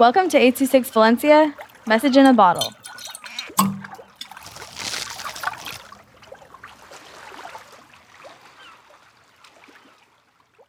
Welcome to 826 Valencia, message in a bottle.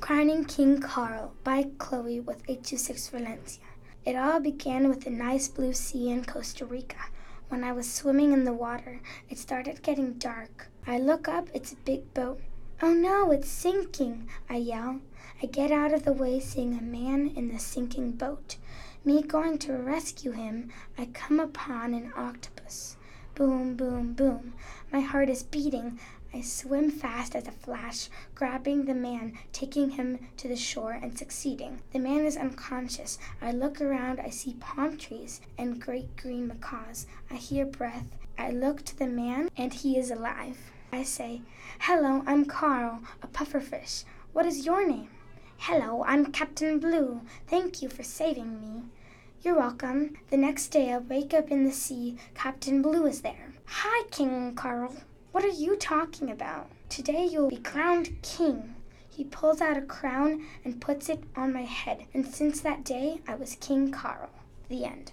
Crowning King Carl by Chloe with 826 Valencia. It all began with a nice blue sea in Costa Rica. When I was swimming in the water, it started getting dark. I look up, it's a big boat. Oh no, it's sinking, I yell. I get out of the way, seeing a man in the sinking boat. Me going to rescue him, I come upon an octopus. Boom, boom, boom. My heart is beating. I swim fast as a flash, grabbing the man, taking him to the shore, and succeeding. The man is unconscious. I look around, I see palm trees and great green macaws. I hear breath. I look to the man, and he is alive. I say, Hello, I'm Carl, a pufferfish. What is your name? Hello, I'm Captain Blue. Thank you for saving me. You're welcome. The next day I wake up in the sea. Captain Blue is there. Hi, King Carl. What are you talking about? Today you'll be crowned king. He pulls out a crown and puts it on my head, and since that day I was King Carl. The end.